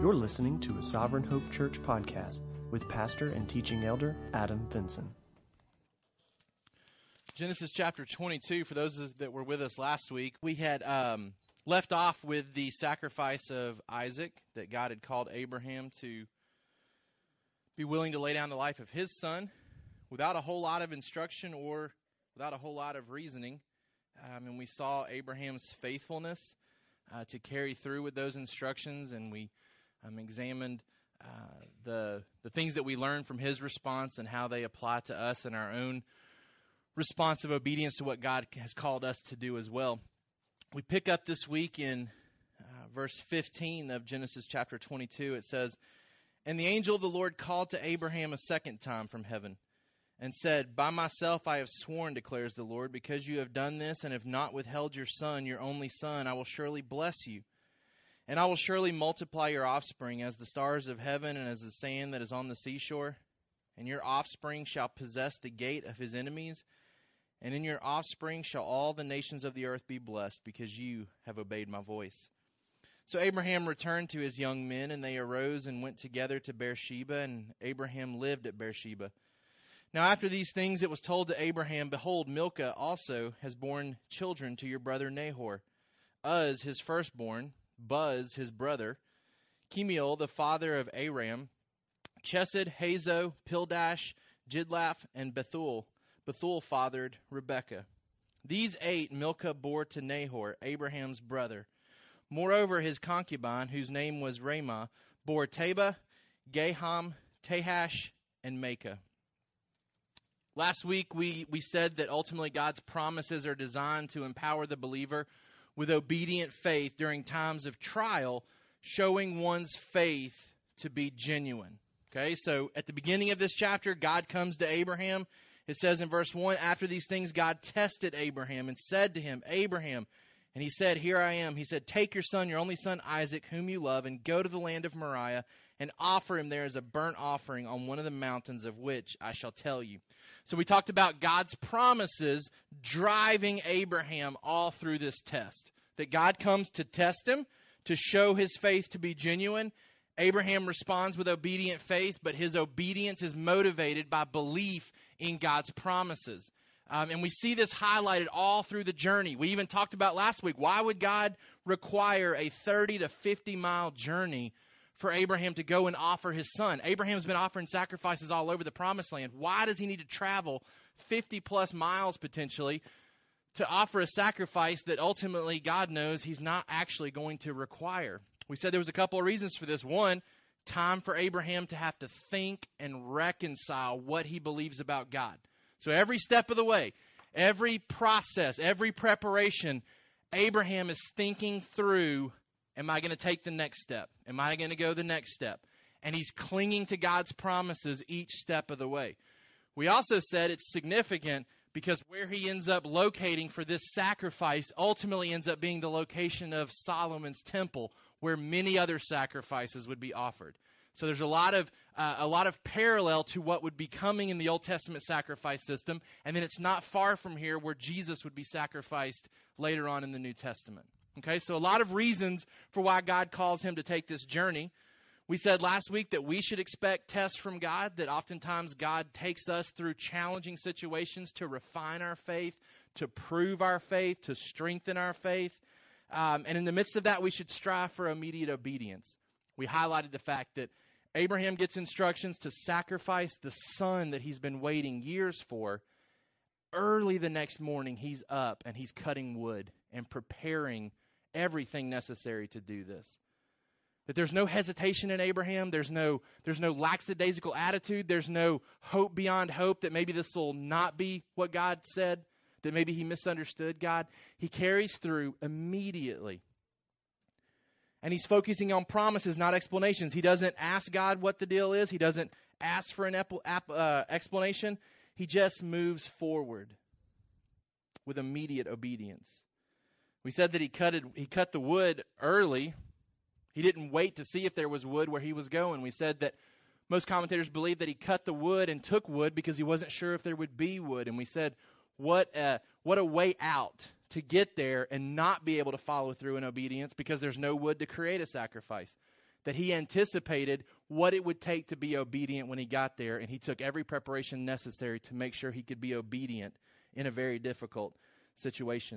You're listening to a Sovereign Hope Church podcast with pastor and teaching elder Adam Vinson. Genesis chapter 22, for those that were with us last week, we had um, left off with the sacrifice of Isaac that God had called Abraham to be willing to lay down the life of his son without a whole lot of instruction or without a whole lot of reasoning. Um, and we saw Abraham's faithfulness uh, to carry through with those instructions, and we um, examined uh, the the things that we learned from his response and how they apply to us in our own response of obedience to what God has called us to do as well. We pick up this week in uh, verse 15 of Genesis chapter 22. It says, And the angel of the Lord called to Abraham a second time from heaven and said, By myself I have sworn, declares the Lord, because you have done this and have not withheld your son, your only son, I will surely bless you. And I will surely multiply your offspring as the stars of heaven and as the sand that is on the seashore. And your offspring shall possess the gate of his enemies. And in your offspring shall all the nations of the earth be blessed, because you have obeyed my voice. So Abraham returned to his young men, and they arose and went together to Beersheba, and Abraham lived at Beersheba. Now, after these things, it was told to Abraham, Behold, Milcah also has borne children to your brother Nahor. Uz, his firstborn, Buz, his brother, Kemuel, the father of Aram, Chesed, Hazo, Pildash, Jidlaph, and Bethuel. Bethuel fathered Rebekah. These eight Milcah bore to Nahor, Abraham's brother. Moreover, his concubine, whose name was Reumah, bore Tebah, Gaham, Tahash, and Maacah. Last week, we, we said that ultimately God's promises are designed to empower the believer with obedient faith during times of trial, showing one's faith to be genuine. Okay, so at the beginning of this chapter, God comes to Abraham. It says in verse 1 After these things, God tested Abraham and said to him, Abraham, and he said, Here I am. He said, Take your son, your only son Isaac, whom you love, and go to the land of Moriah and offer him there as a burnt offering on one of the mountains of which I shall tell you. So we talked about God's promises driving Abraham all through this test. That God comes to test him, to show his faith to be genuine. Abraham responds with obedient faith, but his obedience is motivated by belief in God's promises. Um, and we see this highlighted all through the journey. We even talked about last week why would God require a 30 to 50 mile journey for Abraham to go and offer his son. Abraham's been offering sacrifices all over the promised land. Why does he need to travel 50 plus miles potentially to offer a sacrifice that ultimately God knows he's not actually going to require? We said there was a couple of reasons for this. One, time for Abraham to have to think and reconcile what he believes about God. So every step of the way, every process, every preparation, Abraham is thinking through Am I going to take the next step? Am I going to go the next step? And he's clinging to God's promises each step of the way. We also said it's significant because where he ends up locating for this sacrifice ultimately ends up being the location of Solomon's temple, where many other sacrifices would be offered. So there's a lot of uh, a lot of parallel to what would be coming in the Old Testament sacrifice system, and then it's not far from here where Jesus would be sacrificed later on in the New Testament. Okay, so a lot of reasons for why God calls him to take this journey. We said last week that we should expect tests from God, that oftentimes God takes us through challenging situations to refine our faith, to prove our faith, to strengthen our faith. Um, and in the midst of that, we should strive for immediate obedience. We highlighted the fact that Abraham gets instructions to sacrifice the son that he's been waiting years for. Early the next morning, he's up and he's cutting wood and preparing everything necessary to do this. That there's no hesitation in Abraham, there's no there's no lackadaisical attitude, there's no hope beyond hope that maybe this will not be what God said, that maybe he misunderstood God. He carries through immediately. And he's focusing on promises, not explanations. He doesn't ask God what the deal is. He doesn't ask for an ep- uh, explanation. He just moves forward with immediate obedience. We said that he cut it, he cut the wood early. He didn't wait to see if there was wood where he was going. We said that most commentators believe that he cut the wood and took wood because he wasn't sure if there would be wood. And we said, what a, what a way out to get there and not be able to follow through in obedience because there's no wood to create a sacrifice. that he anticipated what it would take to be obedient when he got there, and he took every preparation necessary to make sure he could be obedient in a very difficult situation.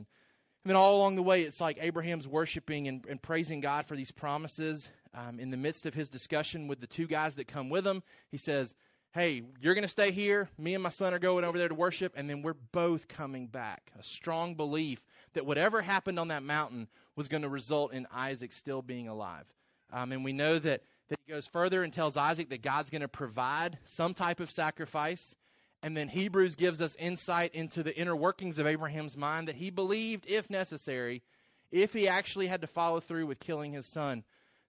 And then all along the way, it's like Abraham's worshiping and, and praising God for these promises. Um, in the midst of his discussion with the two guys that come with him, he says, Hey, you're going to stay here. Me and my son are going over there to worship, and then we're both coming back. A strong belief that whatever happened on that mountain was going to result in Isaac still being alive. Um, and we know that, he goes further and tells Isaac that God's going to provide some type of sacrifice. And then Hebrews gives us insight into the inner workings of Abraham's mind that he believed, if necessary, if he actually had to follow through with killing his son,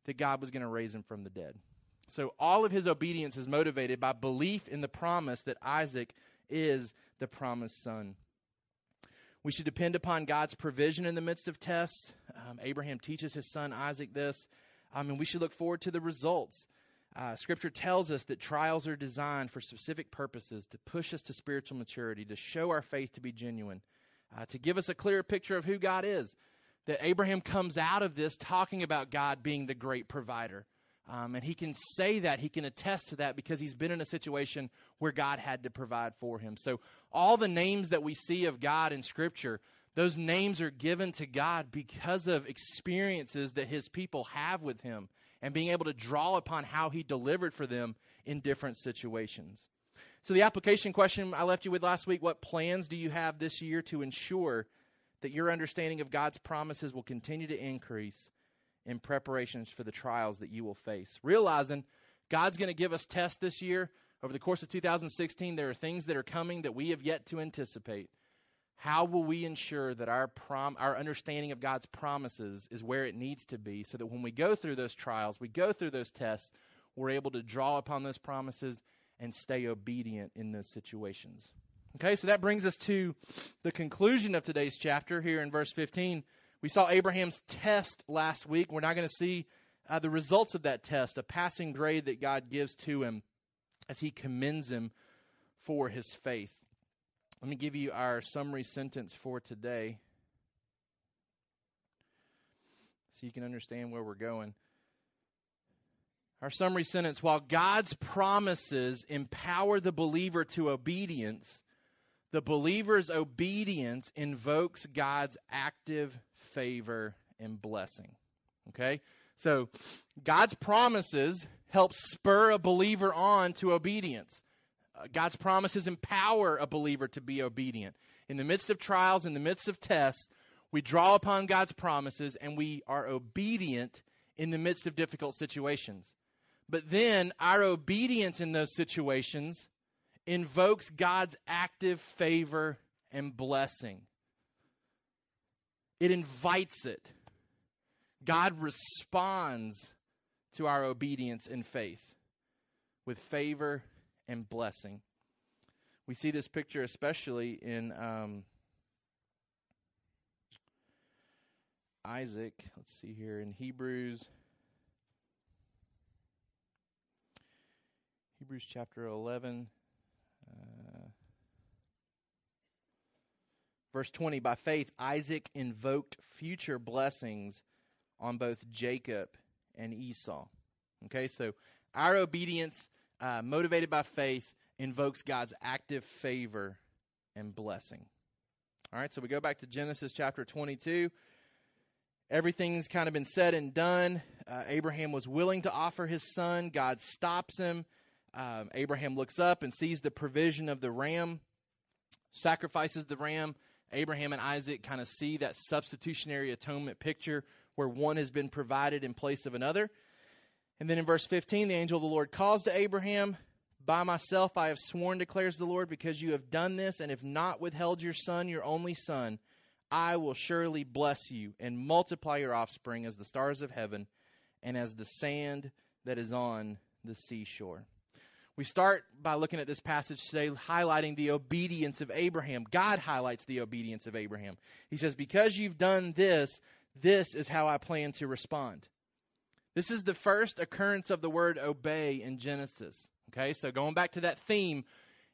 that God was going to raise him from the dead. So all of his obedience is motivated by belief in the promise that Isaac is the promised son. We should depend upon God's provision in the midst of tests. Um, Abraham teaches his son Isaac this. I mean, we should look forward to the results. Uh, scripture tells us that trials are designed for specific purposes to push us to spiritual maturity, to show our faith to be genuine, uh, to give us a clearer picture of who God is. That Abraham comes out of this talking about God being the great provider. Um, and he can say that, he can attest to that because he's been in a situation where God had to provide for him. So, all the names that we see of God in Scripture those names are given to God because of experiences that his people have with him and being able to draw upon how he delivered for them in different situations. So, the application question I left you with last week what plans do you have this year to ensure that your understanding of God's promises will continue to increase in preparations for the trials that you will face? Realizing God's going to give us tests this year. Over the course of 2016, there are things that are coming that we have yet to anticipate. How will we ensure that our prom, our understanding of God's promises is where it needs to be so that when we go through those trials, we go through those tests, we're able to draw upon those promises and stay obedient in those situations. Okay, so that brings us to the conclusion of today's chapter here in verse 15. We saw Abraham's test last week. We're not going to see uh, the results of that test, a passing grade that God gives to him as he commends him for his faith. Let me give you our summary sentence for today so you can understand where we're going. Our summary sentence while God's promises empower the believer to obedience, the believer's obedience invokes God's active favor and blessing. Okay? So, God's promises help spur a believer on to obedience. Uh, God's promises empower a believer to be obedient. In the midst of trials, in the midst of tests, we draw upon God's promises and we are obedient in the midst of difficult situations. But then our obedience in those situations invokes God's active favor and blessing. It invites it. God responds to our obedience and faith with favor and blessing. We see this picture especially in um, Isaac. Let's see here in Hebrews. Hebrews chapter 11. Uh, verse 20 By faith, Isaac invoked future blessings on both Jacob and Esau. Okay, so our obedience uh, motivated by faith, invokes God's active favor and blessing. All right, so we go back to Genesis chapter 22. Everything's kind of been said and done. Uh, Abraham was willing to offer his son. God stops him. Um, Abraham looks up and sees the provision of the ram, sacrifices the ram. Abraham and Isaac kind of see that substitutionary atonement picture where one has been provided in place of another. And then in verse 15, the angel of the Lord calls to Abraham, By myself I have sworn, declares the Lord, because you have done this and have not withheld your son, your only son, I will surely bless you and multiply your offspring as the stars of heaven and as the sand that is on the seashore. We start by looking at this passage today, highlighting the obedience of Abraham. God highlights the obedience of Abraham. He says, Because you've done this, this is how I plan to respond. This is the first occurrence of the word obey in Genesis. Okay, so going back to that theme,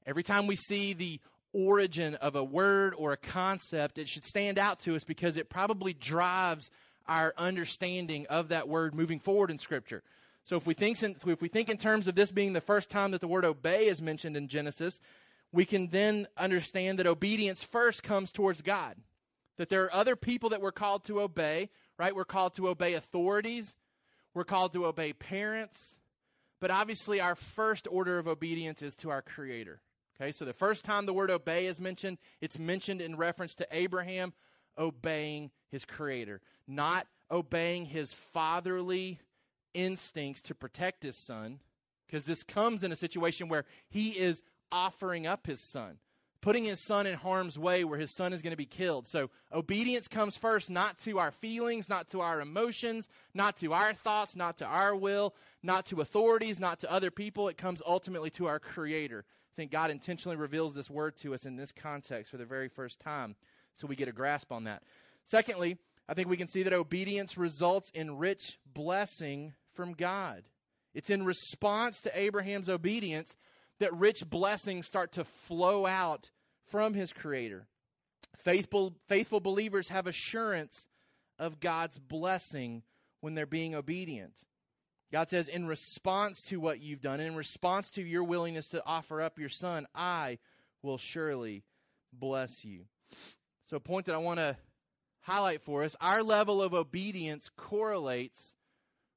every time we see the origin of a word or a concept, it should stand out to us because it probably drives our understanding of that word moving forward in Scripture. So if we think in, if we think in terms of this being the first time that the word obey is mentioned in Genesis, we can then understand that obedience first comes towards God. That there are other people that we're called to obey, right? We're called to obey authorities, we're called to obey parents, but obviously our first order of obedience is to our creator. Okay? So the first time the word obey is mentioned, it's mentioned in reference to Abraham obeying his creator, not obeying his fatherly instincts to protect his son, because this comes in a situation where he is offering up his son, putting his son in harm's way where his son is going to be killed. So obedience comes first, not to our feelings, not to our emotions, not to our thoughts, not to our will, not to authorities, not to other people. It comes ultimately to our Creator. I think God intentionally reveals this word to us in this context for the very first time so we get a grasp on that. Secondly, I think we can see that obedience results in rich blessing from God. It's in response to Abraham's obedience that rich blessings start to flow out from his creator. Faithful, faithful believers have assurance of God's blessing when they're being obedient. God says, in response to what you've done, in response to your willingness to offer up your son, I will surely bless you. So, a point that I want to highlight for us our level of obedience correlates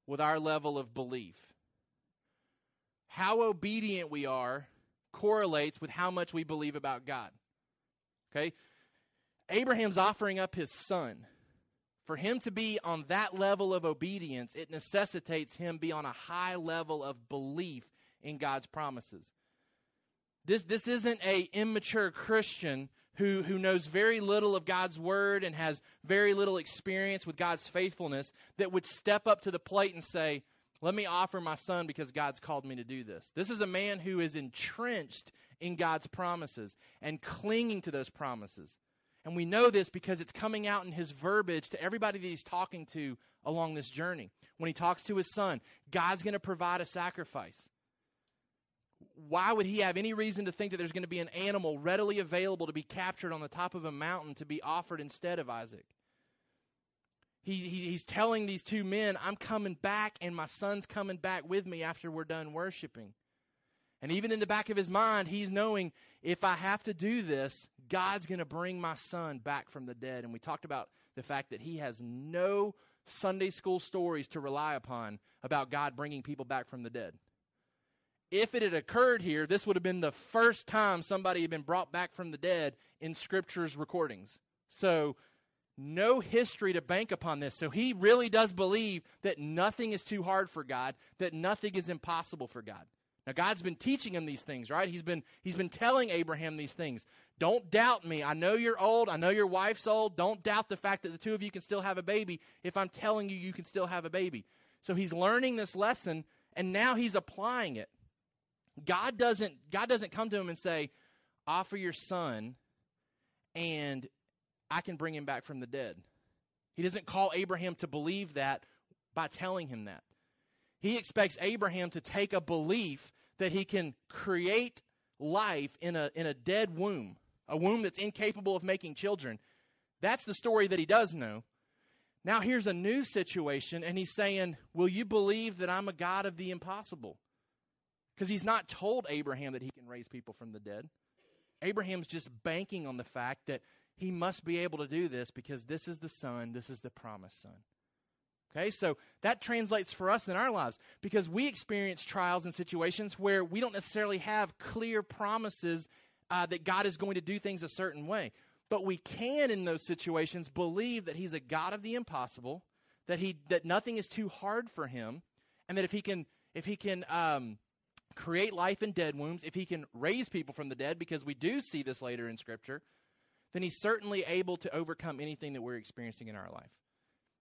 with our level of belief. How obedient we are correlates with how much we believe about God. Okay? Abraham's offering up his son. For him to be on that level of obedience, it necessitates him be on a high level of belief in God's promises. This, this isn't a immature Christian who, who knows very little of God's word and has very little experience with God's faithfulness that would step up to the plate and say, Let me offer my son because God's called me to do this. This is a man who is entrenched in God's promises and clinging to those promises. And we know this because it's coming out in his verbiage to everybody that he's talking to along this journey. When he talks to his son, God's going to provide a sacrifice. Why would he have any reason to think that there's going to be an animal readily available to be captured on the top of a mountain to be offered instead of Isaac? He, he, he's telling these two men, I'm coming back, and my son's coming back with me after we're done worshiping. And even in the back of his mind, he's knowing if I have to do this, God's going to bring my son back from the dead. And we talked about the fact that he has no Sunday school stories to rely upon about God bringing people back from the dead. If it had occurred here, this would have been the first time somebody had been brought back from the dead in Scripture's recordings. So, no history to bank upon this. So, he really does believe that nothing is too hard for God, that nothing is impossible for God. Now God's been teaching him these things, right? He's been he's been telling Abraham these things. Don't doubt me. I know you're old. I know your wife's old. Don't doubt the fact that the two of you can still have a baby if I'm telling you you can still have a baby. So he's learning this lesson and now he's applying it. God doesn't God doesn't come to him and say, "Offer your son and I can bring him back from the dead." He doesn't call Abraham to believe that by telling him that. He expects Abraham to take a belief that he can create life in a, in a dead womb, a womb that's incapable of making children. That's the story that he does know. Now, here's a new situation, and he's saying, Will you believe that I'm a God of the impossible? Because he's not told Abraham that he can raise people from the dead. Abraham's just banking on the fact that he must be able to do this because this is the son, this is the promised son. Okay, so that translates for us in our lives because we experience trials and situations where we don't necessarily have clear promises uh, that God is going to do things a certain way. But we can, in those situations, believe that He's a God of the impossible, that He that nothing is too hard for Him, and that if He can if He can um, create life in dead wombs, if He can raise people from the dead, because we do see this later in Scripture, then He's certainly able to overcome anything that we're experiencing in our life.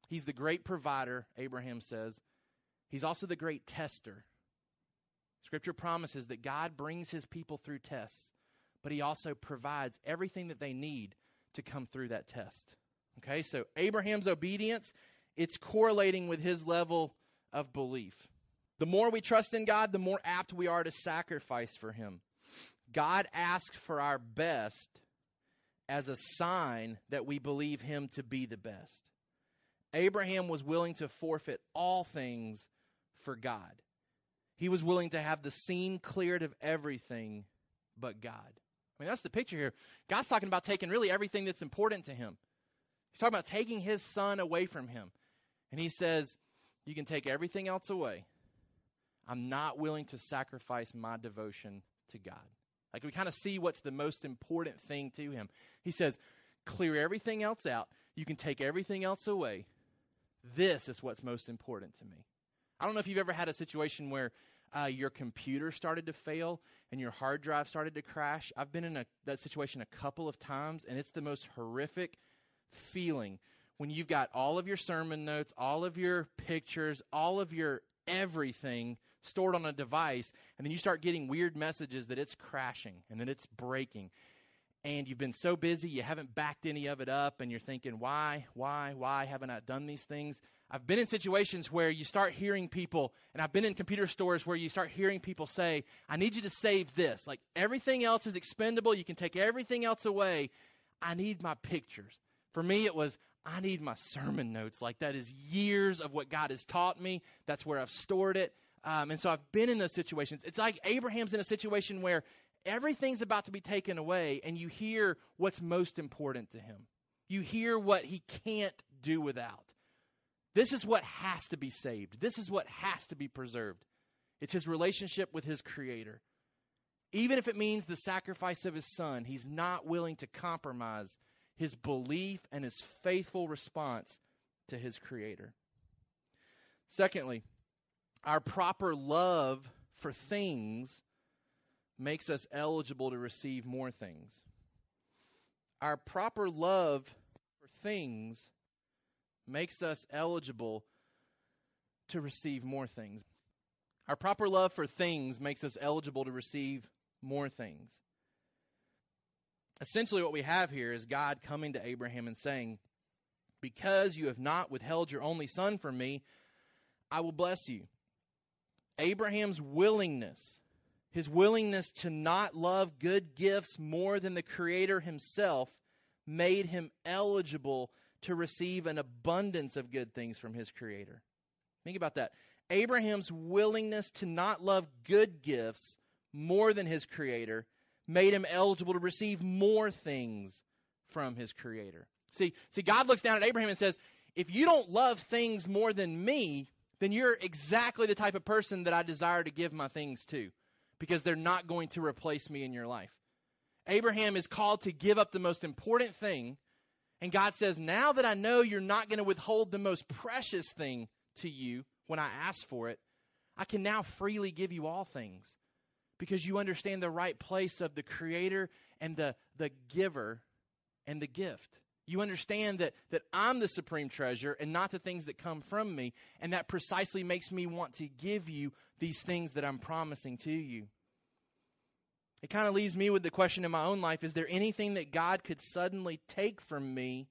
He's the great provider, Abraham says. He's also the great tester. Scripture promises that God brings his people through tests, but he also provides everything that they need to come through that test. Okay, so Abraham's obedience, it's correlating with his level of belief. The more we trust in God, the more apt we are to sacrifice for him. God asks for our best as a sign that we believe him to be the best. Abraham was willing to forfeit all things for God. He was willing to have the scene cleared of everything but God. I mean, that's the picture here. God's talking about taking really everything that's important to him. He's talking about taking his son away from him. And he says, You can take everything else away. I'm not willing to sacrifice my devotion to God. Like we kind of see what's the most important thing to him. He says, Clear everything else out. You can take everything else away. This is what's most important to me. I don't know if you've ever had a situation where uh, your computer started to fail and your hard drive started to crash. I've been in a, that situation a couple of times, and it's the most horrific feeling when you've got all of your sermon notes, all of your pictures, all of your everything stored on a device, and then you start getting weird messages that it's crashing and that it's breaking. And you've been so busy, you haven't backed any of it up, and you're thinking, why, why, why haven't I done these things? I've been in situations where you start hearing people, and I've been in computer stores where you start hearing people say, I need you to save this. Like everything else is expendable. You can take everything else away. I need my pictures. For me, it was, I need my sermon notes. Like that is years of what God has taught me. That's where I've stored it. Um, and so I've been in those situations. It's like Abraham's in a situation where everything's about to be taken away, and you hear what's most important to him. You hear what he can't do without. This is what has to be saved. This is what has to be preserved. It's his relationship with his Creator. Even if it means the sacrifice of his son, he's not willing to compromise his belief and his faithful response to his Creator. Secondly, our proper love for things makes us eligible to receive more things. Our proper love for things makes us eligible to receive more things. Our proper love for things makes us eligible to receive more things. Essentially, what we have here is God coming to Abraham and saying, Because you have not withheld your only son from me, I will bless you. Abraham's willingness, his willingness to not love good gifts more than the Creator himself, made him eligible to receive an abundance of good things from his Creator. Think about that. Abraham's willingness to not love good gifts more than his Creator made him eligible to receive more things from his Creator. See, see, God looks down at Abraham and says, If you don't love things more than me, then you're exactly the type of person that I desire to give my things to because they're not going to replace me in your life. Abraham is called to give up the most important thing and God says, Now that I know you're not going to withhold the most precious thing to you when I ask for it, I can now freely give you all things because you understand the right place of the creator and the, the giver and the gift. You understand that, that I'm the supreme treasure and not the things that come from me. And that precisely makes me want to give you these things that I'm promising to you. It kind of leaves me with the question in my own life is there anything that God could suddenly take from me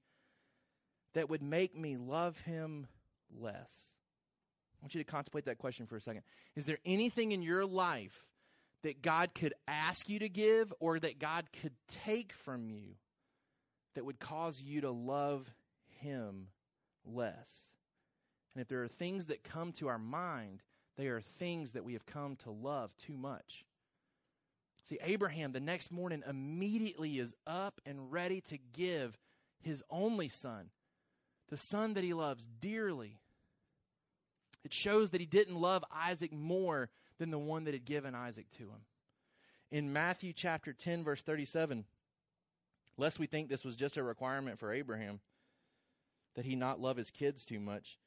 that would make me love Him less? I want you to contemplate that question for a second. Is there anything in your life that God could ask you to give or that God could take from you that would cause you to love Him less? And if there are things that come to our mind, they are things that we have come to love too much. See, Abraham the next morning immediately is up and ready to give his only son, the son that he loves dearly. It shows that he didn't love Isaac more than the one that had given Isaac to him. In Matthew chapter 10, verse 37, lest we think this was just a requirement for Abraham, that he not love his kids too much.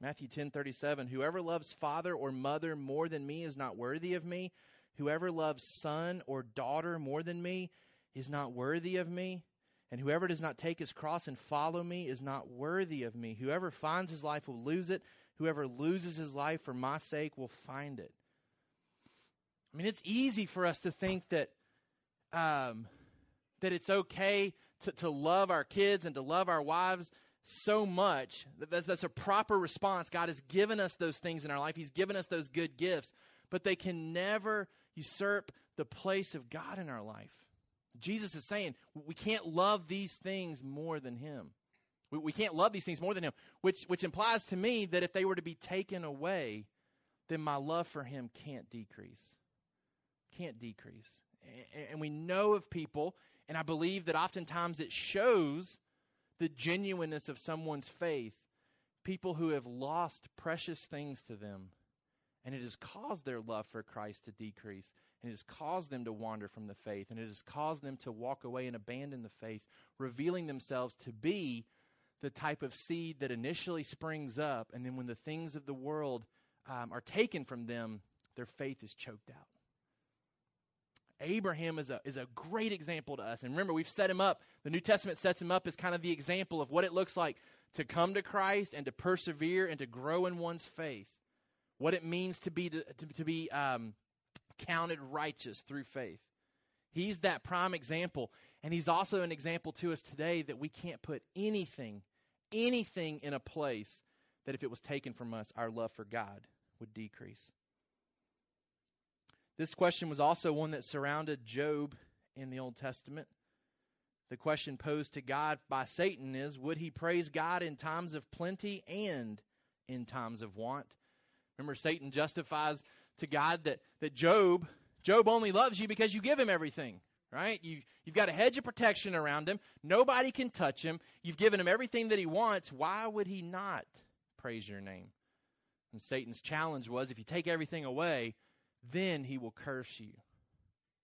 Matthew 10:37 Whoever loves father or mother more than me is not worthy of me Whoever loves son or daughter more than me is not worthy of me. And whoever does not take his cross and follow me is not worthy of me. Whoever finds his life will lose it. Whoever loses his life for my sake will find it. I mean, it's easy for us to think that um, that it's okay to, to love our kids and to love our wives so much. That that's, that's a proper response. God has given us those things in our life. He's given us those good gifts, but they can never usurp the place of God in our life. Jesus is saying we can't love these things more than Him. We, we can't love these things more than Him, which, which implies to me that if they were to be taken away, then my love for Him can't decrease. Can't decrease. And we know of people, and I believe that oftentimes it shows the genuineness of someone's faith, people who have lost precious things to them, and it has caused their love for Christ to decrease. And it has caused them to wander from the faith, and it has caused them to walk away and abandon the faith, revealing themselves to be the type of seed that initially springs up, and then when the things of the world um, are taken from them, their faith is choked out. Abraham is a, is a great example to us. And remember, we've set him up. The New Testament sets him up as kind of the example of what it looks like to come to Christ and to persevere and to grow in one's faith. What it means to be, to, to, be um, counted righteous through faith. He's that prime example. And he's also an example to us today that we can't put anything, anything in a place that if it was taken from us, our love for God would decrease. This question was also one that surrounded Job in the Old Testament. The question posed to God by Satan is Would he praise God in times of plenty and in times of want? Remember, Satan justifies to God that, that Job, Job only loves you because you give him everything, right? You, you've got a hedge of protection around him. Nobody can touch him. You've given him everything that he wants. Why would he not praise your name? And Satan's challenge was if you take everything away, then he will curse you.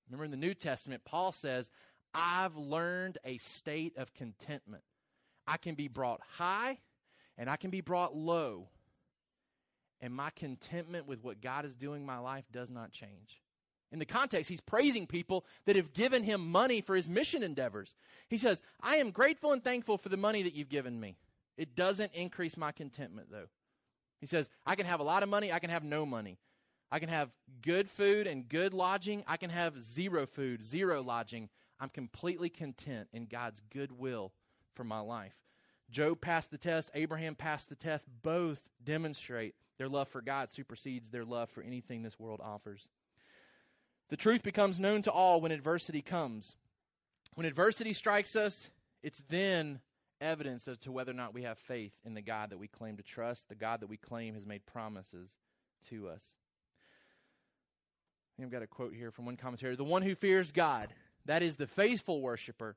Remember in the New Testament, Paul says, I've learned a state of contentment. I can be brought high and I can be brought low and my contentment with what God is doing in my life does not change. In the context, he's praising people that have given him money for his mission endeavors. He says, I am grateful and thankful for the money that you've given me. It doesn't increase my contentment, though. He says, I can have a lot of money, I can have no money. I can have good food and good lodging, I can have zero food, zero lodging. I'm completely content in God's goodwill for my life. Job passed the test, Abraham passed the test. Both demonstrate their love for God supersedes their love for anything this world offers. The truth becomes known to all when adversity comes. When adversity strikes us, it's then evidence as to whether or not we have faith in the God that we claim to trust, the God that we claim has made promises to us. I've got a quote here from one commentary. The one who fears God, that is the faithful worshiper,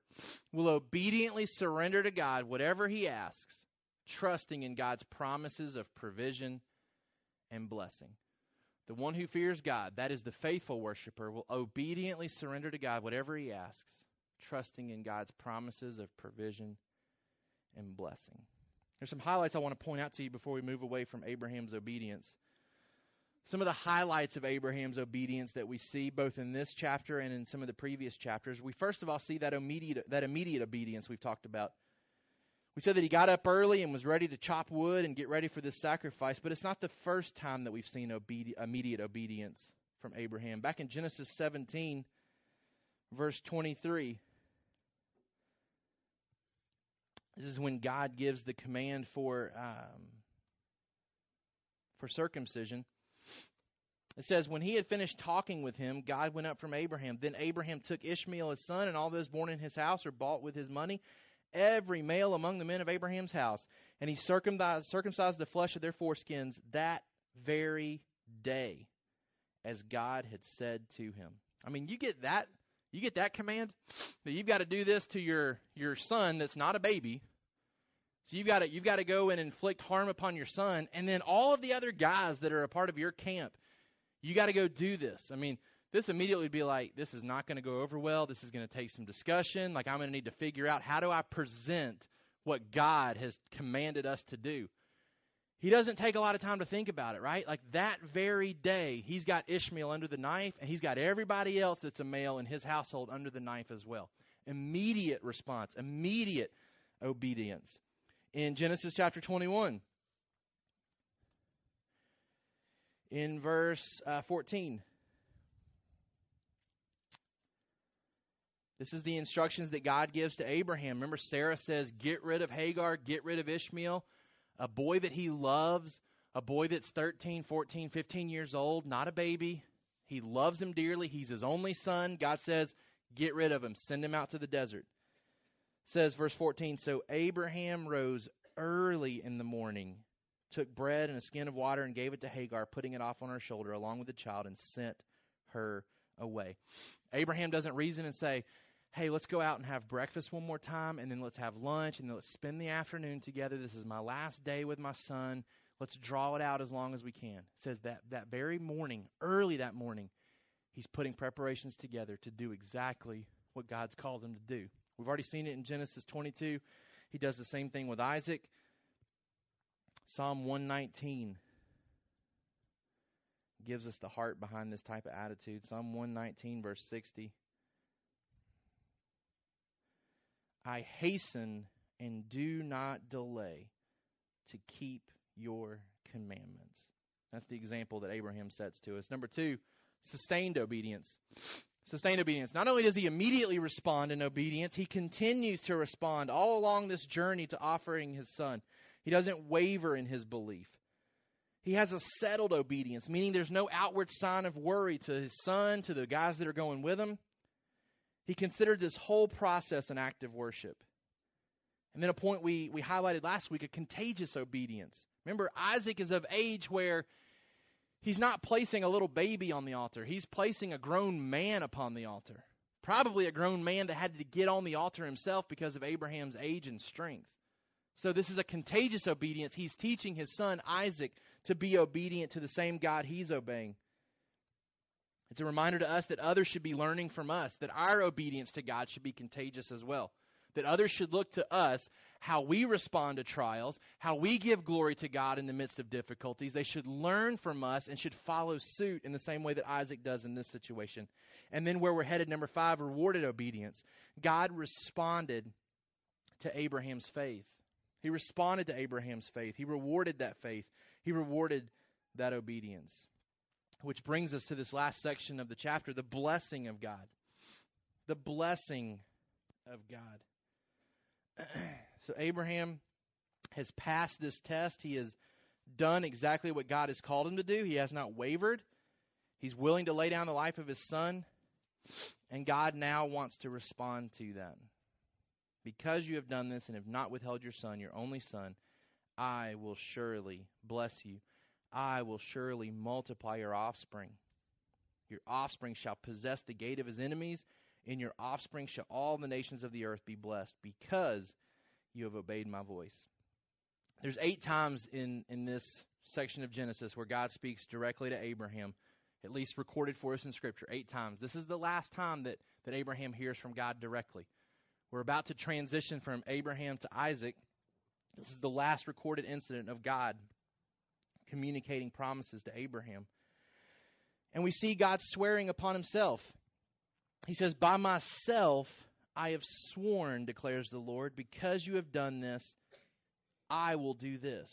will obediently surrender to God whatever he asks, trusting in God's promises of provision and blessing. The one who fears God, that is the faithful worshiper, will obediently surrender to God whatever he asks, trusting in God's promises of provision and blessing. There's some highlights I want to point out to you before we move away from Abraham's obedience. Some of the highlights of Abraham's obedience that we see both in this chapter and in some of the previous chapters. We first of all see that immediate that immediate obedience we've talked about. We said that he got up early and was ready to chop wood and get ready for this sacrifice, but it's not the first time that we've seen obedi- immediate obedience from Abraham. Back in Genesis 17, verse 23, this is when God gives the command for um, for circumcision. It says, When he had finished talking with him, God went up from Abraham. Then Abraham took Ishmael his son, and all those born in his house or bought with his money, every male among the men of Abraham's house, and he circumcised, circumcised the flesh of their foreskins that very day, as God had said to him. I mean, you get that, you get that command that you've got to do this to your your son that's not a baby. So you've got to you've got to go and inflict harm upon your son, and then all of the other guys that are a part of your camp, you got to go do this. I mean, this immediately would be like, this is not going to go over well. This is going to take some discussion. Like, I'm going to need to figure out how do I present what God has commanded us to do. He doesn't take a lot of time to think about it, right? Like that very day, he's got Ishmael under the knife, and he's got everybody else that's a male in his household under the knife as well. Immediate response, immediate obedience. In Genesis chapter 21, in verse uh, 14, This is the instructions that God gives to Abraham. Remember, Sarah says, Get rid of Hagar, get rid of Ishmael, a boy that he loves, a boy that's 13, 14, 15 years old, not a baby. He loves him dearly. He's his only son. God says, Get rid of him, send him out to the desert. says, verse 14 So Abraham rose early in the morning, took bread and a skin of water, and gave it to Hagar, putting it off on her shoulder along with the child, and sent her away. Abraham doesn't reason and say, Hey, let's go out and have breakfast one more time, and then let's have lunch, and then let's spend the afternoon together. This is my last day with my son. Let's draw it out as long as we can. It says that that very morning, early that morning, he's putting preparations together to do exactly what God's called him to do. We've already seen it in Genesis 22. He does the same thing with Isaac. Psalm 119 gives us the heart behind this type of attitude. Psalm 119, verse 60. I hasten and do not delay to keep your commandments. That's the example that Abraham sets to us. Number two, sustained obedience. Sustained obedience. Not only does he immediately respond in obedience, he continues to respond all along this journey to offering his son. He doesn't waver in his belief. He has a settled obedience, meaning there's no outward sign of worry to his son, to the guys that are going with him. He considered this whole process an act of worship. And then a point we, we highlighted last week a contagious obedience. Remember, Isaac is of age where he's not placing a little baby on the altar, he's placing a grown man upon the altar. Probably a grown man that had to get on the altar himself because of Abraham's age and strength. So, this is a contagious obedience. He's teaching his son Isaac to be obedient to the same God he's obeying. It's a reminder to us that others should be learning from us, that our obedience to God should be contagious as well. That others should look to us how we respond to trials, how we give glory to God in the midst of difficulties. They should learn from us and should follow suit in the same way that Isaac does in this situation. And then where we're headed, number five, rewarded obedience. God responded to Abraham's faith. He responded to Abraham's faith. He rewarded that faith. He rewarded that obedience. Which brings us to this last section of the chapter the blessing of God. The blessing of God. so Abraham has passed this test. He has done exactly what God has called him to do. He has not wavered. He's willing to lay down the life of his son. And God now wants to respond to that. Because you have done this and have not withheld your son, your only son, I will surely bless you. I will surely multiply your offspring. Your offspring shall possess the gate of his enemies. In your offspring shall all the nations of the earth be blessed, because you have obeyed my voice. There's eight times in, in this section of Genesis where God speaks directly to Abraham, at least recorded for us in Scripture, eight times. This is the last time that, that Abraham hears from God directly. We're about to transition from Abraham to Isaac, this is the last recorded incident of God communicating promises to Abraham. And we see God swearing upon himself. He says, By myself I have sworn, declares the Lord, because you have done this, I will do this.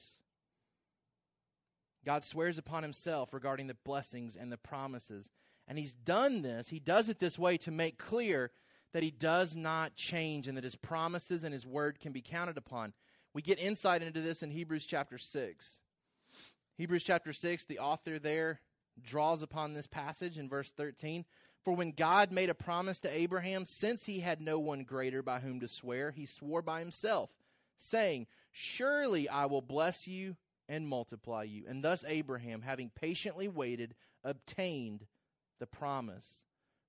God swears upon himself regarding the blessings and the promises. And he's done this, he does it this way to make clear that he does not change and that his promises and his word can be counted upon. We get insight into this in Hebrews chapter 6. Hebrews chapter 6, the author there draws upon this passage in verse 13. For when God made a promise to Abraham, since he had no one greater by whom to swear, he swore by himself, saying, Surely I will bless you and multiply you. And thus Abraham, having patiently waited, obtained the promise.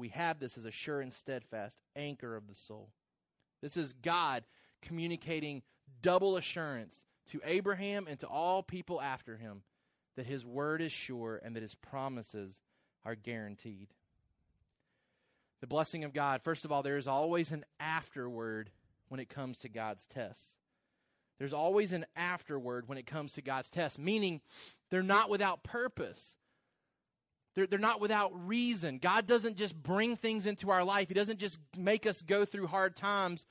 We have this as a sure and steadfast anchor of the soul. This is God communicating double assurance to Abraham and to all people after him that his word is sure and that his promises are guaranteed. The blessing of God, first of all, there is always an afterword when it comes to God's tests. There's always an afterword when it comes to God's tests, meaning they're not without purpose. They're, they're not without reason. God doesn't just bring things into our life, He doesn't just make us go through hard times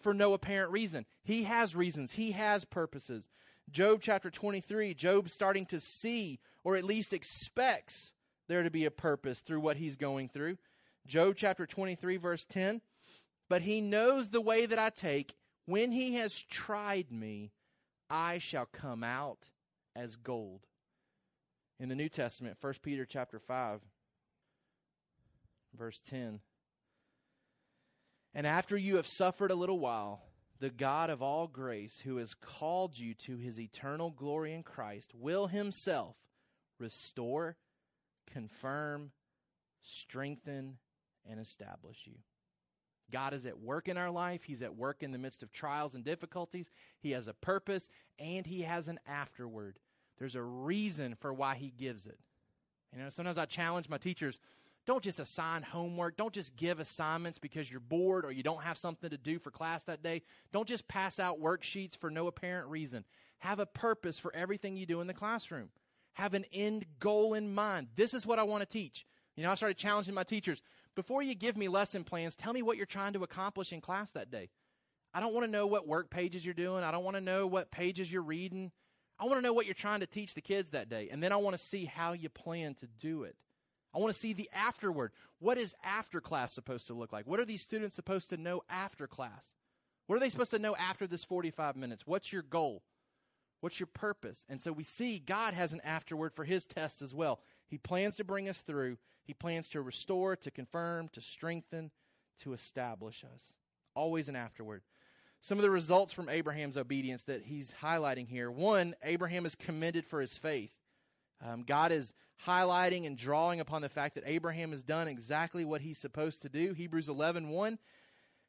for no apparent reason. He has reasons, he has purposes. Job chapter 23, Job starting to see, or at least expects, there to be a purpose through what he's going through. Job chapter 23, verse 10 But he knows the way that I take. When he has tried me, I shall come out as gold. In the New Testament, 1 Peter chapter 5, verse 10. And after you have suffered a little while, the God of all grace, who has called you to his eternal glory in Christ, will himself restore, confirm, strengthen, and establish you. God is at work in our life. He's at work in the midst of trials and difficulties. He has a purpose and he has an afterward. There's a reason for why he gives it. You know, sometimes I challenge my teachers don't just assign homework. Don't just give assignments because you're bored or you don't have something to do for class that day. Don't just pass out worksheets for no apparent reason. Have a purpose for everything you do in the classroom. Have an end goal in mind. This is what I want to teach. You know, I started challenging my teachers. Before you give me lesson plans, tell me what you're trying to accomplish in class that day. I don't want to know what work pages you're doing. I don't want to know what pages you're reading. I want to know what you're trying to teach the kids that day. And then I want to see how you plan to do it. I want to see the afterward. What is after class supposed to look like? What are these students supposed to know after class? What are they supposed to know after this 45 minutes? What's your goal? What's your purpose? And so we see God has an afterward for his test as well. He plans to bring us through, he plans to restore, to confirm, to strengthen, to establish us. Always an afterward. Some of the results from Abraham's obedience that he's highlighting here. One, Abraham is commended for his faith. Um, God is highlighting and drawing upon the fact that Abraham has done exactly what he's supposed to do. Hebrews 11 1.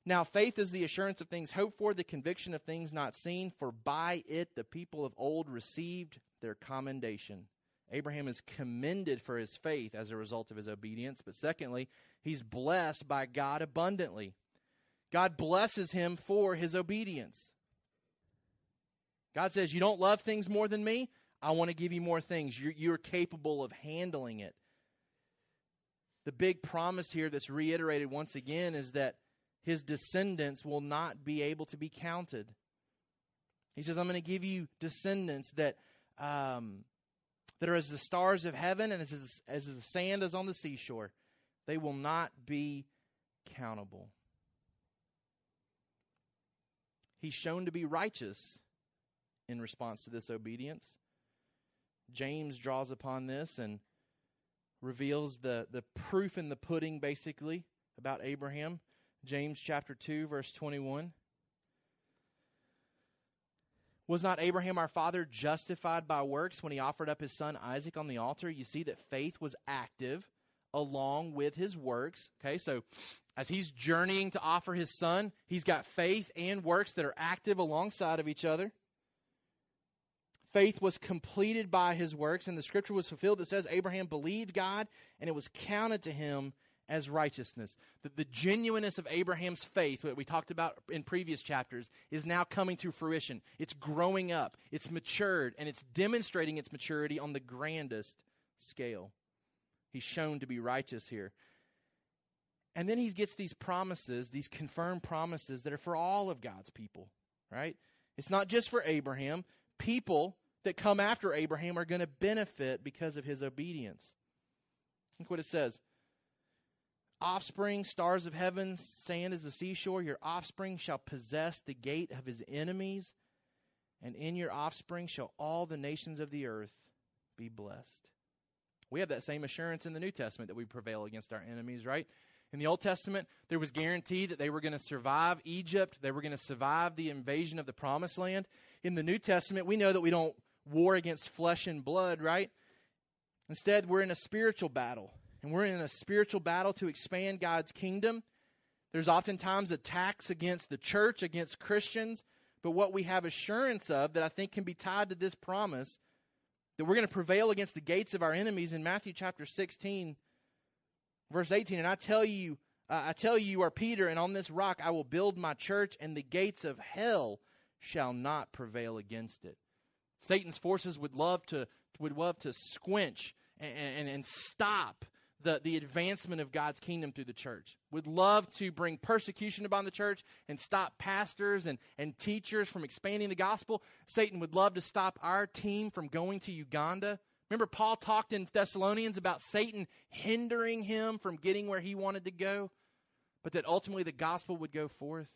Now, faith is the assurance of things hoped for, the conviction of things not seen, for by it the people of old received their commendation. Abraham is commended for his faith as a result of his obedience, but secondly, he's blessed by God abundantly. God blesses him for his obedience. God says, You don't love things more than me? I want to give you more things. You're, you're capable of handling it. The big promise here that's reiterated once again is that his descendants will not be able to be counted. He says, I'm going to give you descendants that, um, that are as the stars of heaven and as, as the sand is on the seashore. They will not be countable. He's shown to be righteous in response to this obedience. James draws upon this and reveals the, the proof in the pudding, basically, about Abraham. James chapter 2, verse 21. Was not Abraham our father justified by works when he offered up his son Isaac on the altar? You see that faith was active along with his works. Okay, so as he's journeying to offer his son, he's got faith and works that are active alongside of each other faith was completed by his works, and the scripture was fulfilled that says Abraham believed God, and it was counted to him as righteousness. The, the genuineness of Abraham's faith, that we talked about in previous chapters, is now coming to fruition. It's growing up, it's matured, and it's demonstrating its maturity on the grandest scale. He's shown to be righteous here. And then he gets these promises, these confirmed promises that are for all of God's people, right? It's not just for Abraham. People that come after Abraham are going to benefit because of his obedience. Look what it says. Offspring, stars of heaven, sand as the seashore, your offspring shall possess the gate of his enemies, and in your offspring shall all the nations of the earth be blessed. We have that same assurance in the New Testament that we prevail against our enemies, right? In the Old Testament, there was guarantee that they were going to survive Egypt, they were going to survive the invasion of the promised land. In the New Testament, we know that we don't war against flesh and blood, right? Instead, we're in a spiritual battle. And we're in a spiritual battle to expand God's kingdom. There's oftentimes attacks against the church, against Christians. But what we have assurance of that I think can be tied to this promise that we're going to prevail against the gates of our enemies in Matthew chapter 16, verse 18. And I tell you, uh, I tell you, you are Peter, and on this rock I will build my church, and the gates of hell shall not prevail against it. Satan's forces would love to would love to squinch and, and, and stop the, the advancement of God's kingdom through the church, would love to bring persecution upon the church and stop pastors and, and teachers from expanding the gospel. Satan would love to stop our team from going to Uganda. Remember, Paul talked in Thessalonians about Satan hindering him from getting where he wanted to go, but that ultimately the gospel would go forth.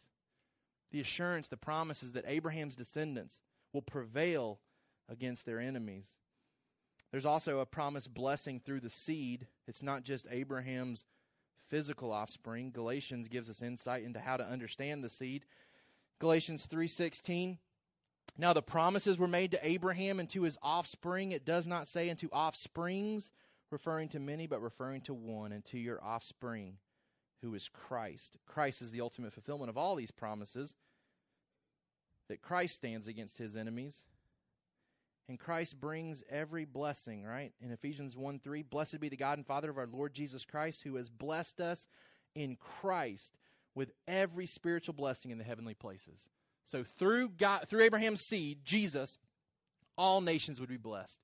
The assurance, the promise is that Abraham's descendants will prevail against their enemies. There's also a promised blessing through the seed. It's not just Abraham's physical offspring. Galatians gives us insight into how to understand the seed. Galatians 3:16 Now the promises were made to Abraham and to his offspring. It does not say into offsprings, referring to many, but referring to one, and to your offspring, who is Christ. Christ is the ultimate fulfillment of all these promises. That Christ stands against his enemies and Christ brings every blessing, right? In Ephesians 1 3, blessed be the God and Father of our Lord Jesus Christ, who has blessed us in Christ with every spiritual blessing in the heavenly places. So through God, through Abraham's seed, Jesus, all nations would be blessed.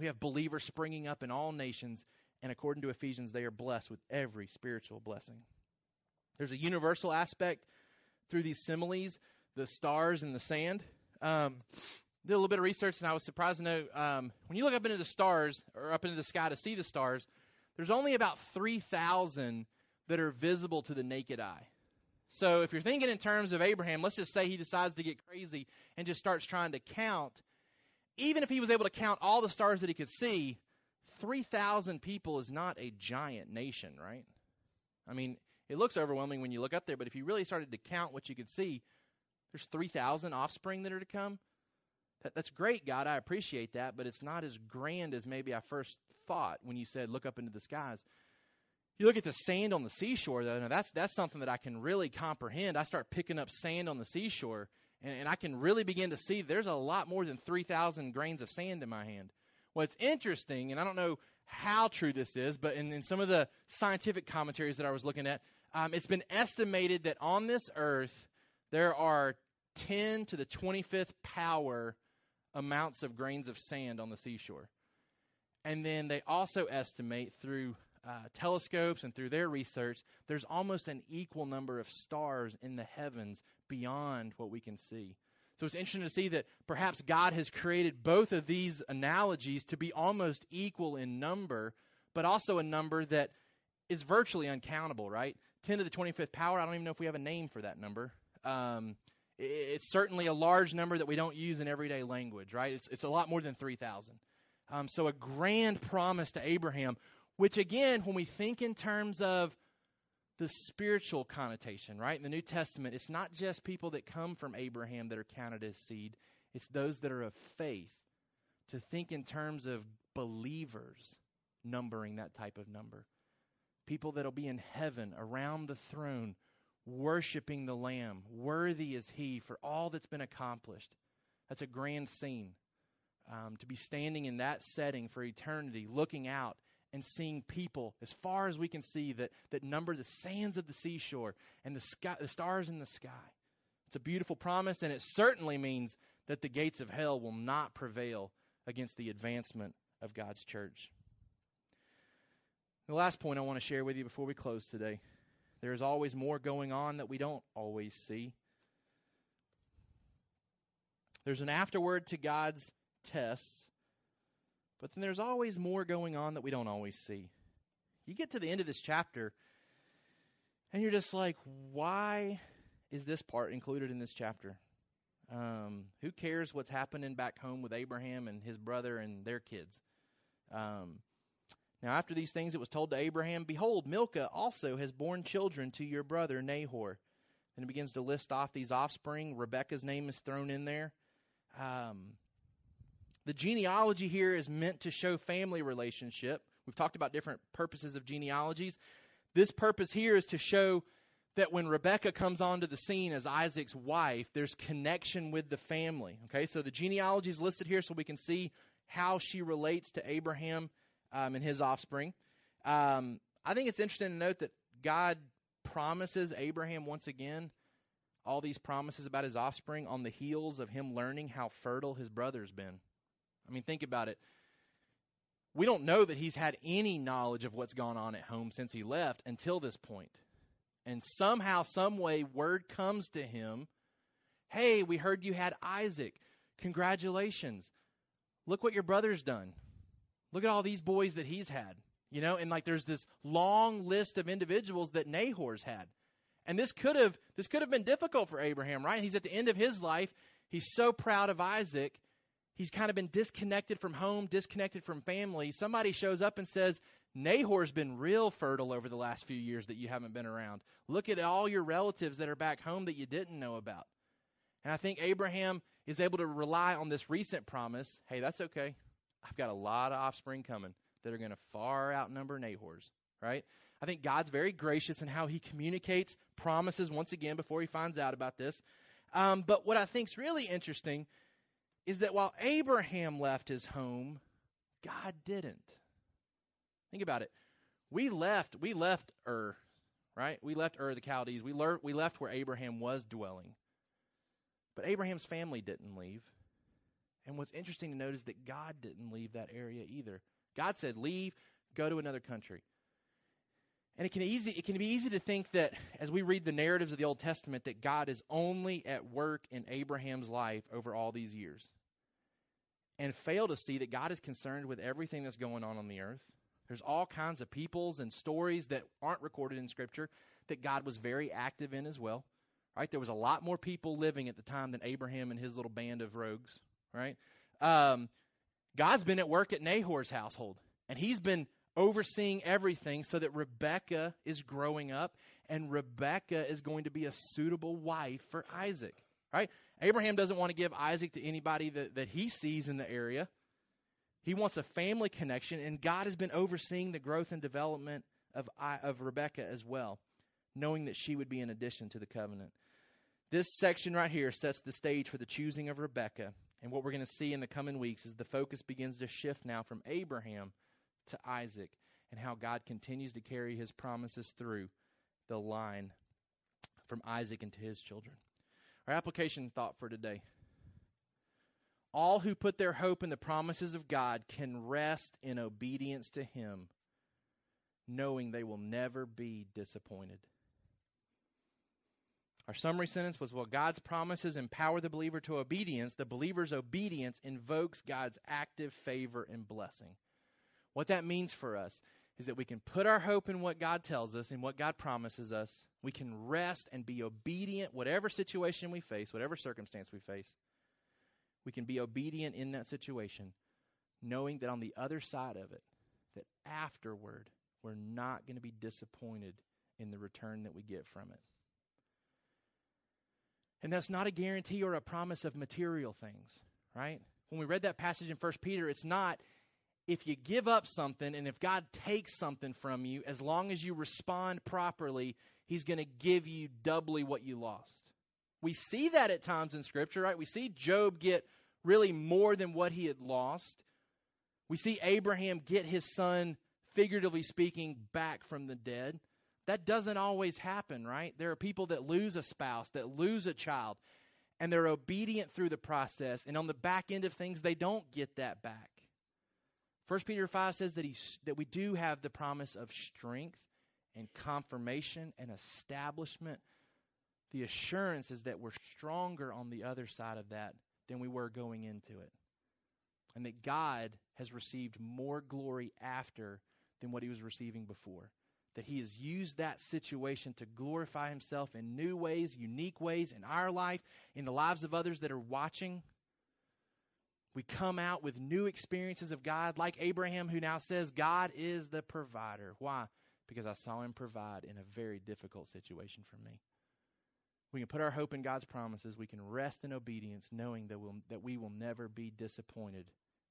We have believers springing up in all nations, and according to Ephesians, they are blessed with every spiritual blessing. There's a universal aspect through these similes, the stars and the sand. Um, did a little bit of research, and I was surprised to know um, when you look up into the stars or up into the sky to see the stars, there's only about 3,000 that are visible to the naked eye. So if you're thinking in terms of Abraham, let's just say he decides to get crazy and just starts trying to count. Even if he was able to count all the stars that he could see, 3,000 people is not a giant nation, right? I mean, it looks overwhelming when you look up there, but if you really started to count what you could see, there's 3,000 offspring that are to come. That, that's great, God. I appreciate that, but it's not as grand as maybe I first thought when you said, look up into the skies. You look at the sand on the seashore, though, now that's, that's something that I can really comprehend. I start picking up sand on the seashore, and, and I can really begin to see there's a lot more than 3,000 grains of sand in my hand. What's interesting, and I don't know how true this is, but in, in some of the scientific commentaries that I was looking at, um, it's been estimated that on this earth there are 10 to the 25th power amounts of grains of sand on the seashore. And then they also estimate through uh, telescopes and through their research, there's almost an equal number of stars in the heavens beyond what we can see. So it's interesting to see that perhaps God has created both of these analogies to be almost equal in number, but also a number that is virtually uncountable, right? 10 to the 25th power, I don't even know if we have a name for that number. Um, it's certainly a large number that we don't use in everyday language, right? It's, it's a lot more than 3,000. Um, so, a grand promise to Abraham, which again, when we think in terms of the spiritual connotation, right? In the New Testament, it's not just people that come from Abraham that are counted as seed, it's those that are of faith. To think in terms of believers numbering that type of number. People that'll be in heaven around the throne worshiping the Lamb. Worthy is He for all that's been accomplished. That's a grand scene. Um, to be standing in that setting for eternity, looking out and seeing people as far as we can see that, that number the sands of the seashore and the, sky, the stars in the sky. It's a beautiful promise, and it certainly means that the gates of hell will not prevail against the advancement of God's church. The last point I want to share with you before we close today there's always more going on that we don't always see. There's an afterword to God's tests, but then there's always more going on that we don't always see. You get to the end of this chapter, and you're just like, why is this part included in this chapter? Um, who cares what's happening back home with Abraham and his brother and their kids? Um, now, after these things, it was told to Abraham, Behold, Milcah also has borne children to your brother Nahor. And he begins to list off these offspring. Rebecca's name is thrown in there. Um, the genealogy here is meant to show family relationship. We've talked about different purposes of genealogies. This purpose here is to show that when Rebecca comes onto the scene as Isaac's wife, there's connection with the family. Okay, so the genealogy is listed here so we can see how she relates to Abraham um, and his offspring. Um, I think it's interesting to note that God promises Abraham once again all these promises about his offspring on the heels of him learning how fertile his brother's been. I mean, think about it. we don't know that he's had any knowledge of what's gone on at home since he left until this point. And somehow, some way, word comes to him Hey, we heard you had Isaac. Congratulations. Look what your brother's done. Look at all these boys that he's had. You know, and like there's this long list of individuals that Nahor's had. And this could have this could have been difficult for Abraham, right? He's at the end of his life. He's so proud of Isaac. He's kind of been disconnected from home, disconnected from family. Somebody shows up and says, Nahor's been real fertile over the last few years that you haven't been around. Look at all your relatives that are back home that you didn't know about. And I think Abraham is able to rely on this recent promise hey, that's okay. I've got a lot of offspring coming that are going to far outnumber Nahor's, right? I think God's very gracious in how he communicates promises once again before he finds out about this. Um, but what I think is really interesting is that while Abraham left his home, God didn't. Think about it. We left, we left Ur, right? We left Ur the Chaldees. We, le- we left where Abraham was dwelling. But Abraham's family didn't leave. And what's interesting to note is that God didn't leave that area either. God said, Leave, go to another country. And it can easy it can be easy to think that as we read the narratives of the Old Testament that God is only at work in Abraham's life over all these years. And fail to see that God is concerned with everything that's going on on the earth. There's all kinds of peoples and stories that aren't recorded in scripture that God was very active in as well. Right? There was a lot more people living at the time than Abraham and his little band of rogues, right? Um, God's been at work at Nahor's household, and he's been overseeing everything so that Rebecca is growing up and Rebecca is going to be a suitable wife for Isaac. Right? Abraham doesn't want to give Isaac to anybody that, that he sees in the area. He wants a family connection, and God has been overseeing the growth and development of, of Rebecca as well, knowing that she would be an addition to the covenant. This section right here sets the stage for the choosing of Rebecca. And what we're going to see in the coming weeks is the focus begins to shift now from Abraham to Isaac and how God continues to carry his promises through the line from Isaac into his children. Our application thought for today. All who put their hope in the promises of God can rest in obedience to him, knowing they will never be disappointed. Our summary sentence was While God's promises empower the believer to obedience, the believer's obedience invokes God's active favor and blessing. What that means for us is that we can put our hope in what God tells us and what God promises us. We can rest and be obedient, whatever situation we face, whatever circumstance we face. We can be obedient in that situation, knowing that on the other side of it, that afterward, we're not going to be disappointed in the return that we get from it. And that's not a guarantee or a promise of material things, right? When we read that passage in 1 Peter, it's not if you give up something and if God takes something from you, as long as you respond properly, He's going to give you doubly what you lost. We see that at times in Scripture, right? We see Job get really more than what he had lost. We see Abraham get his son, figuratively speaking, back from the dead. That doesn't always happen, right? There are people that lose a spouse, that lose a child, and they're obedient through the process. And on the back end of things, they don't get that back. 1 Peter 5 says that, he, that we do have the promise of strength and confirmation and establishment. The assurance is that we're stronger on the other side of that than we were going into it. And that God has received more glory after than what he was receiving before. That he has used that situation to glorify himself in new ways, unique ways in our life, in the lives of others that are watching we come out with new experiences of God, like Abraham, who now says, God is the provider. Why? Because I saw him provide in a very difficult situation for me. We can put our hope in God's promises. We can rest in obedience, knowing that, we'll, that we will never be disappointed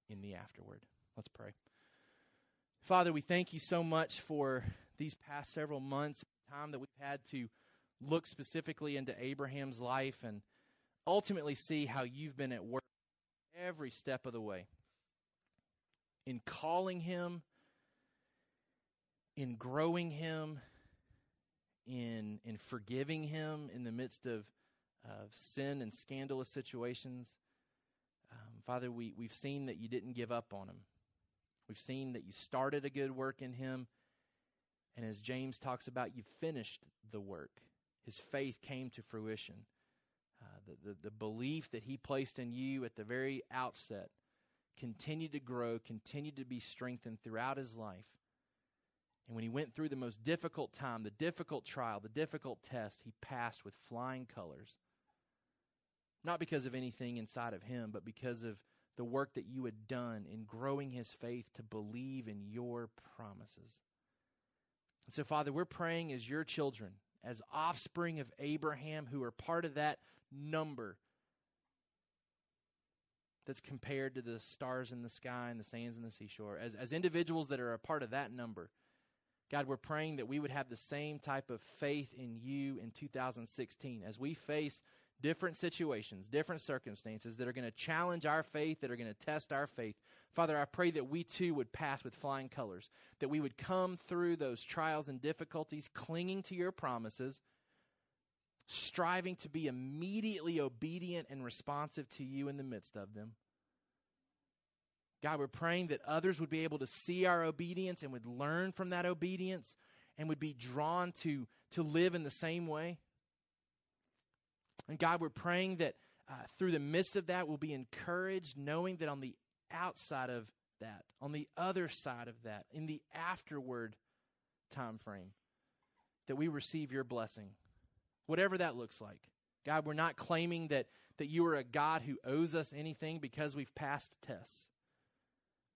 in the afterward. Let's pray. Father, we thank you so much for these past several months, time that we've had to look specifically into Abraham's life and ultimately see how you've been at work every step of the way. In calling him, in growing him, in, in forgiving him in the midst of, of sin and scandalous situations. Um, Father, we, we've seen that you didn't give up on him. We've seen that you started a good work in him. And as James talks about, you finished the work. His faith came to fruition. Uh, the, the, the belief that he placed in you at the very outset continued to grow, continued to be strengthened throughout his life. And when he went through the most difficult time, the difficult trial, the difficult test, he passed with flying colors. Not because of anything inside of him, but because of the work that you had done in growing his faith to believe in your promises. And so, Father, we're praying as your children, as offspring of Abraham, who are part of that number that's compared to the stars in the sky and the sands in the seashore, as, as individuals that are a part of that number. God, we're praying that we would have the same type of faith in you in 2016 as we face different situations, different circumstances that are going to challenge our faith, that are going to test our faith. Father, I pray that we too would pass with flying colors, that we would come through those trials and difficulties clinging to your promises, striving to be immediately obedient and responsive to you in the midst of them. God, we're praying that others would be able to see our obedience and would learn from that obedience and would be drawn to, to live in the same way. And God, we're praying that uh, through the midst of that, we'll be encouraged, knowing that on the outside of that, on the other side of that, in the afterward time frame, that we receive your blessing, whatever that looks like. God, we're not claiming that, that you are a God who owes us anything because we've passed tests.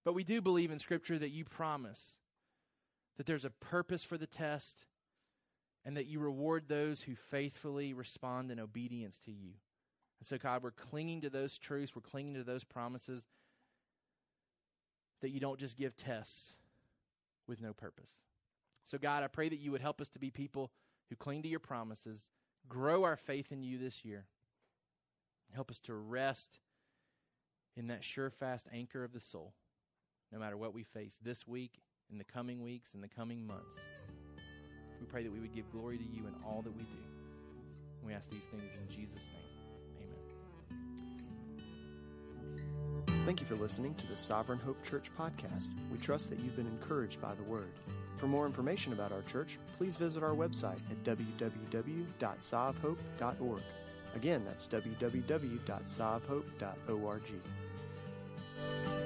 But we do believe in Scripture that you promise that there's a purpose for the test and that you reward those who faithfully respond in obedience to you. And so, God, we're clinging to those truths, we're clinging to those promises that you don't just give tests with no purpose. So, God, I pray that you would help us to be people who cling to your promises, grow our faith in you this year, help us to rest in that sure, fast anchor of the soul, no matter what we face this week, in the coming weeks, in the coming months. We pray that we would give glory to you in all that we do. We ask these things in Jesus' name. Amen. Thank you for listening to the Sovereign Hope Church podcast. We trust that you've been encouraged by the word. For more information about our church, please visit our website at www.sovhope.org. Again, that's www.sovhope.org.